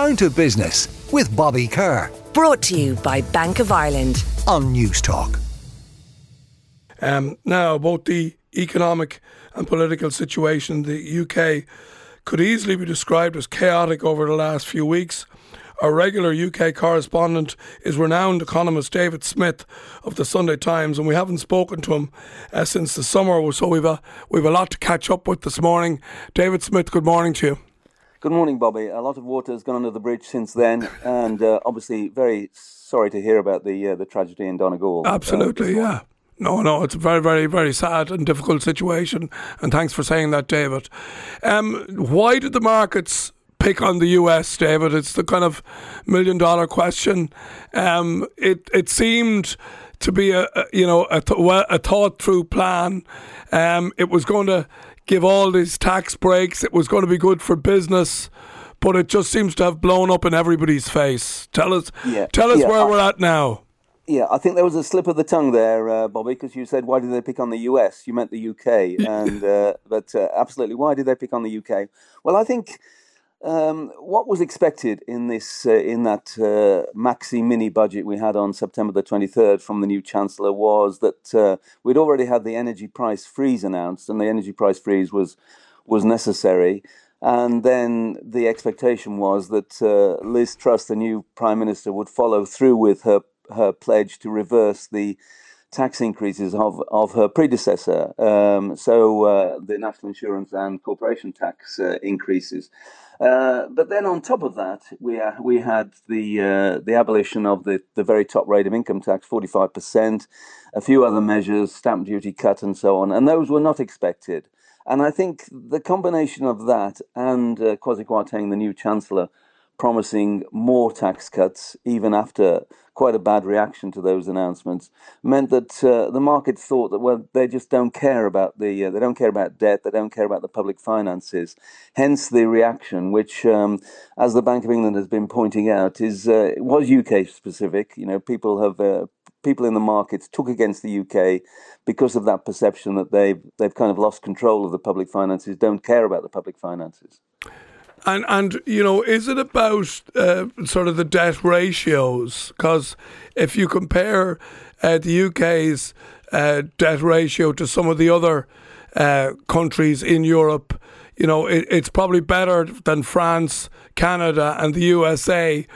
Down to Business with Bobby Kerr. Brought to you by Bank of Ireland. On Newstalk. Um, now, about the economic and political situation in the UK could easily be described as chaotic over the last few weeks. Our regular UK correspondent is renowned economist David Smith of the Sunday Times, and we haven't spoken to him uh, since the summer, so we've a, we've a lot to catch up with this morning. David Smith, good morning to you. Good morning, Bobby. A lot of water has gone under the bridge since then, and uh, obviously very sorry to hear about the uh, the tragedy in Donegal. Uh, Absolutely, yeah. No, no, it's a very, very, very sad and difficult situation. And thanks for saying that, David. Um, why did the markets pick on the US, David? It's the kind of million dollar question. Um, it it seemed to be a, a you know a, th- a thought through plan. Um, it was going to give all these tax breaks. It was going to be good for business. But it just seems to have blown up in everybody's face. Tell us, yeah. tell us yeah, where I, we're at now. Yeah, I think there was a slip of the tongue there, uh, Bobby, because you said why did they pick on the US? You meant the UK, and uh, but uh, absolutely, why did they pick on the UK? Well, I think um, what was expected in this uh, in that uh, maxi mini budget we had on September the twenty third from the new chancellor was that uh, we'd already had the energy price freeze announced, and the energy price freeze was was necessary. And then the expectation was that Liz Truss, the new prime minister, would follow through with her her pledge to reverse the tax increases of, of her predecessor. Um, so uh, the national insurance and corporation tax uh, increases. Uh, but then on top of that, we uh, we had the uh, the abolition of the, the very top rate of income tax, forty five percent, a few other measures, stamp duty cut, and so on, and those were not expected. And I think the combination of that and uh, Kwasi Kwarteng, the new chancellor, promising more tax cuts even after quite a bad reaction to those announcements meant that uh, the market thought that well they just don't care about the uh, they don't care about debt they don't care about the public finances. Hence the reaction which um, as the Bank of England has been pointing out is uh, was UK specific. You know people have uh, people in the markets took against the UK because of that perception that they've they've kind of lost control of the public finances don't care about the public finances and and you know, is it about uh, sort of the debt ratios? Because if you compare uh, the UK's uh, debt ratio to some of the other uh, countries in Europe, you know, it, it's probably better than France, Canada, and the USA.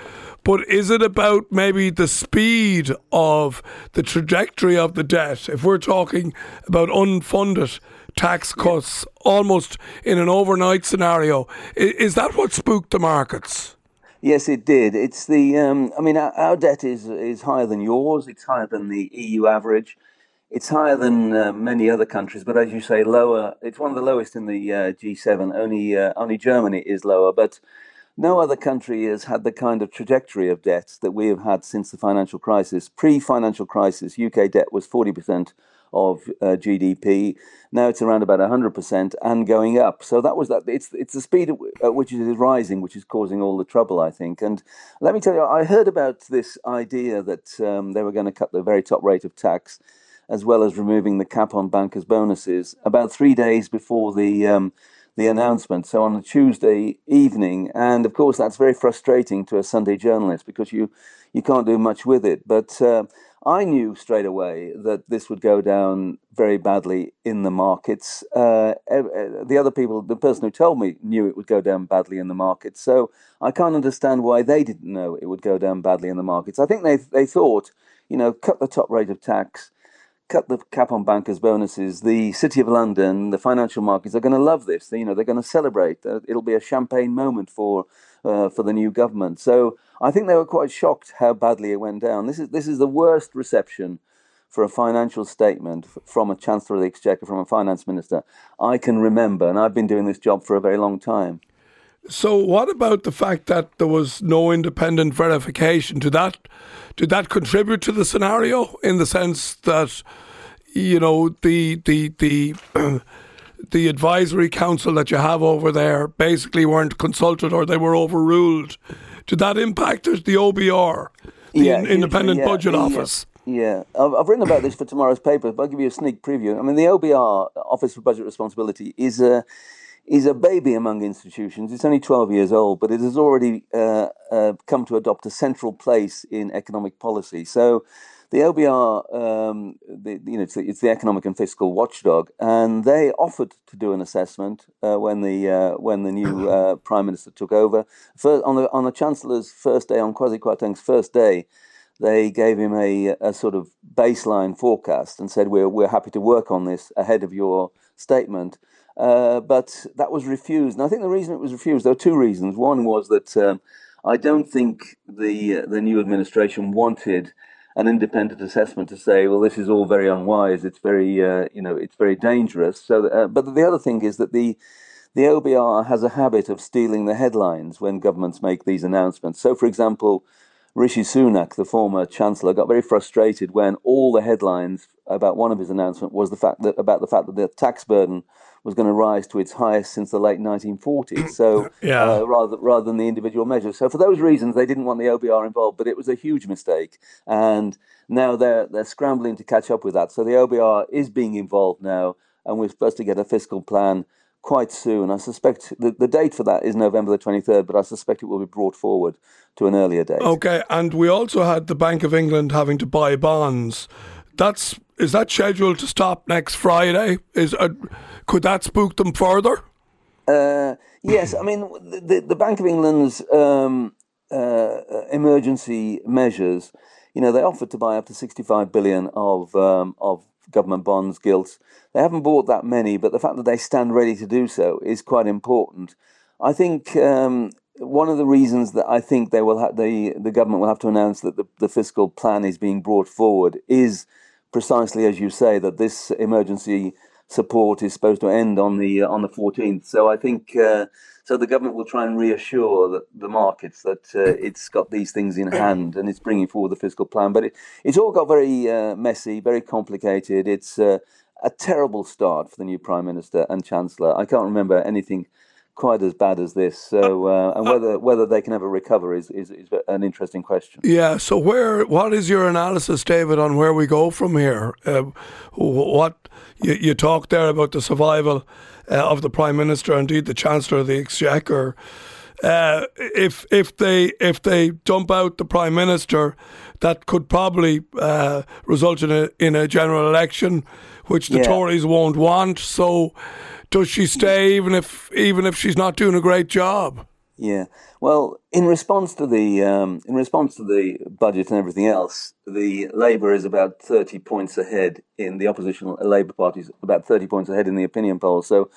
But is it about maybe the speed of the trajectory of the debt? If we're talking about unfunded tax cuts almost in an overnight scenario. Is that what spooked the markets? Yes, it did. It's the. Um, I mean, our, our, debt is is higher than yours. It's higher than the EU average. It's higher than uh, many other countries, but as you say, lower. It's one of the lowest in the uh, G7. Only uh, only Germany is lower, but no other country has had the kind of trajectory of debt that we have had since the financial crisis. Pre-financial crisis, UK debt was forty percent of uh, GDP. Now it's around about 100% and going up. So that was that. It's it's the speed at which it is rising, which is causing all the trouble, I think. And let me tell you, I heard about this idea that um, they were going to cut the very top rate of tax, as well as removing the cap on bankers' bonuses, about three days before the. Um, the announcement. So on a Tuesday evening, and of course that's very frustrating to a Sunday journalist because you you can't do much with it. But uh, I knew straight away that this would go down very badly in the markets. Uh, the other people, the person who told me, knew it would go down badly in the markets. So I can't understand why they didn't know it would go down badly in the markets. I think they they thought, you know, cut the top rate of tax, cut the cap on bankers' bonuses. The City of London, the financial markets are going to love this. You know, they're going to celebrate. Uh, it'll be a champagne moment for uh, for the new government. So I think they were quite shocked how badly it went down. This is this is the worst reception for a financial statement from a Chancellor of the Exchequer, from a finance minister, I can remember, and I've been doing this job for a very long time. So, what about the fact that there was no independent verification? Did that did that contribute to the scenario in the sense that you know the the the the advisory council that you have over there basically weren't consulted or they were overruled? Did that impact the OBR, the yeah, Independent yeah, Budget Office? Yeah, I've written about this for tomorrow's paper, but I'll give you a sneak preview. I mean, the OBR, Office for Budget Responsibility, is a is a baby among institutions. It's only 12 years old, but it has already uh, uh, come to adopt a central place in economic policy. So the OBR, um, the, you know, it's the, it's the, economic and fiscal watchdog, and they offered to do an assessment uh, when the uh, when the new uh, prime minister took over. First, on the on the chancellor's first day, on Kwasi Kwarteng's first day, they gave him a, a sort of baseline forecast and said, "We're we're happy to work on this ahead of your statement." Uh, but that was refused, and I think the reason it was refused there were two reasons. One was that um, I don't think the uh, the new administration wanted an independent assessment to say, well, this is all very unwise. It's very, uh, you know, it's very dangerous. So, uh, but the other thing is that the the OBR has a habit of stealing the headlines when governments make these announcements. So, for example, Rishi Sunak, the former chancellor, got very frustrated when all the headlines about one of his announcements was the fact that about the fact that the tax burden was going to rise to its highest since the late 1940s. So yeah. uh, rather rather than the individual measures. So for those reasons, they didn't want the OBR involved, but it was a huge mistake, and now they're they're scrambling to catch up with that. So the OBR is being involved now, and we're supposed to get a fiscal plan quite soon. I suspect the, the date for that is November the 23rd, but I suspect it will be brought forward to an earlier date. Okay, and we also had the Bank of England having to buy bonds. That's is that scheduled to stop next Friday? Is uh, could that spook them further? Uh, yes, I mean the the Bank of England's um, uh, emergency measures. You know, they offered to buy up to sixty five billion of um, of government bonds, gilts. They haven't bought that many, but the fact that they stand ready to do so is quite important. I think um, one of the reasons that I think they will ha- the the government will have to announce that the, the fiscal plan is being brought forward is precisely as you say that this emergency support is supposed to end on the uh, on the 14th. So I think uh, so the government will try and reassure that the markets that uh, it's got these things in hand and it's bringing forward the fiscal plan. But it, it's all got very uh, messy, very complicated. It's uh, a terrible start for the new prime minister and chancellor. I can't remember anything quite as bad as this. So, uh, and whether whether they can ever recover is, is, is an interesting question. Yeah. So, where what is your analysis, David, on where we go from here? Uh, what you, you talked there about the survival uh, of the prime minister, indeed the chancellor of the exchequer. Uh, if if they if they dump out the prime minister, that could probably uh, result in a in a general election, which the yeah. Tories won't want. So does she stay even if even if she's not doing a great job? Yeah. Well, in response to the um, in response to the budget and everything else, the Labour is about thirty points ahead in the opposition Labour Party is about thirty points ahead in the opinion polls. So.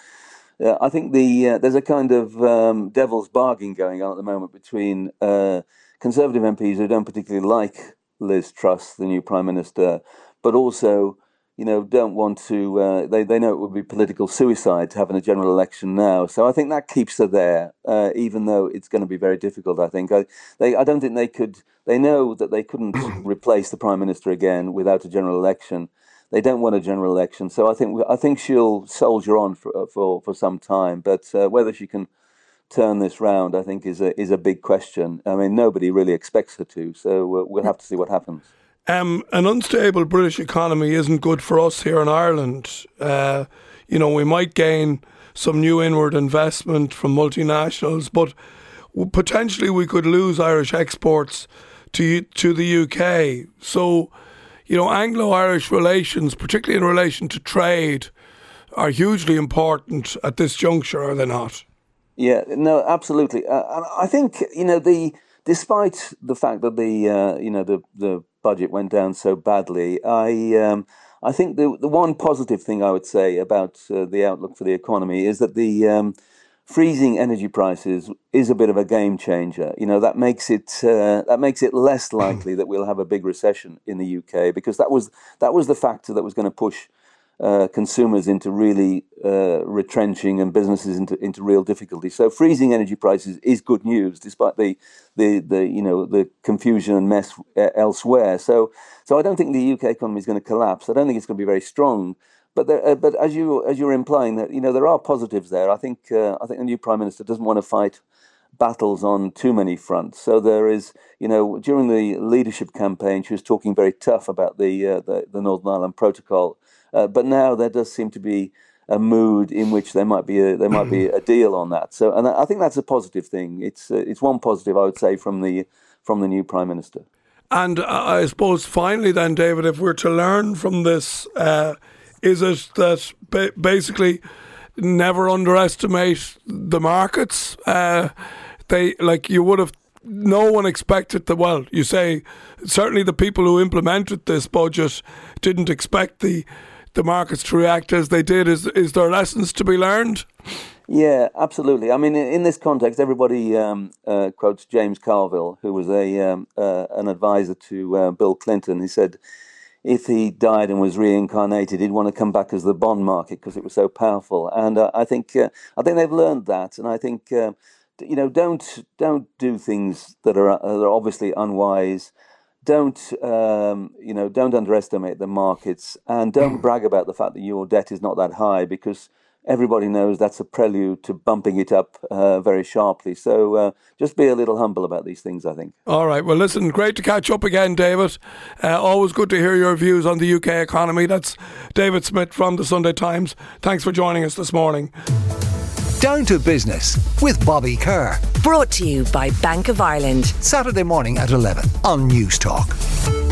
Uh, I think the uh, there's a kind of um, devil's bargain going on at the moment between uh, Conservative MPs who don't particularly like Liz Truss, the new Prime Minister, but also you know, don't want to. Uh, they they know it would be political suicide to have a general election now. So I think that keeps her there, uh, even though it's going to be very difficult. I think I they I don't think they could. They know that they couldn't replace the prime minister again without a general election. They don't want a general election, so I think I think she'll soldier on for uh, for for some time. But uh, whether she can turn this round, I think, is a is a big question. I mean, nobody really expects her to, so uh, we'll have to see what happens. Um, an unstable British economy isn't good for us here in Ireland. Uh, you know, we might gain some new inward investment from multinationals, but potentially we could lose Irish exports to to the UK. So, you know, Anglo-Irish relations, particularly in relation to trade, are hugely important at this juncture, are they not? Yeah, no, absolutely. Uh, and I think you know the despite the fact that the uh, you know the the budget went down so badly, I um, I think the the one positive thing I would say about uh, the outlook for the economy is that the um, freezing energy prices is a bit of a game changer. You know that makes it uh, that makes it less likely that we'll have a big recession in the UK because that was that was the factor that was going to push uh, consumers into really uh, retrenching and businesses into, into real difficulty. So freezing energy prices is good news, despite the, the, the you know the confusion and mess elsewhere. So so I don't think the UK economy is going to collapse. I don't think it's going to be very strong. But there, uh, but as you as you're implying that you know there are positives there. I think uh, I think the new prime minister doesn't want to fight battles on too many fronts. So there is, you know, during the leadership campaign, she was talking very tough about the uh, the, the Northern Ireland Protocol uh, but now there does seem to be a mood in which there might be a there might be a deal on that. So, and I think that's a positive thing. It's uh, it's one positive I would say from the from the new prime minister. And I suppose finally, then, David, if we're to learn from this, uh, is it that ba- basically never underestimate the markets? Uh, they like you would have. No one expected the well. You say certainly the people who implemented this budget didn't expect the the markets to react as they did. Is is there lessons to be learned? Yeah, absolutely. I mean, in, in this context, everybody um, uh, quotes James Carville, who was a um, uh, an advisor to uh, Bill Clinton. He said, if he died and was reincarnated, he'd want to come back as the bond market because it was so powerful. And uh, I think uh, I think they've learned that, and I think uh, you know don't don't do things that are, that are obviously unwise. Don't um, you know don't underestimate the markets. And don't brag about the fact that your debt is not that high because everybody knows that's a prelude to bumping it up uh, very sharply. So uh, just be a little humble about these things, I think. All right. Well, listen, great to catch up again, David. Uh, always good to hear your views on the UK economy. That's David Smith from the Sunday Times. Thanks for joining us this morning. Down to business with Bobby Kerr. Brought to you by Bank of Ireland. Saturday morning at 11 on Newstalk.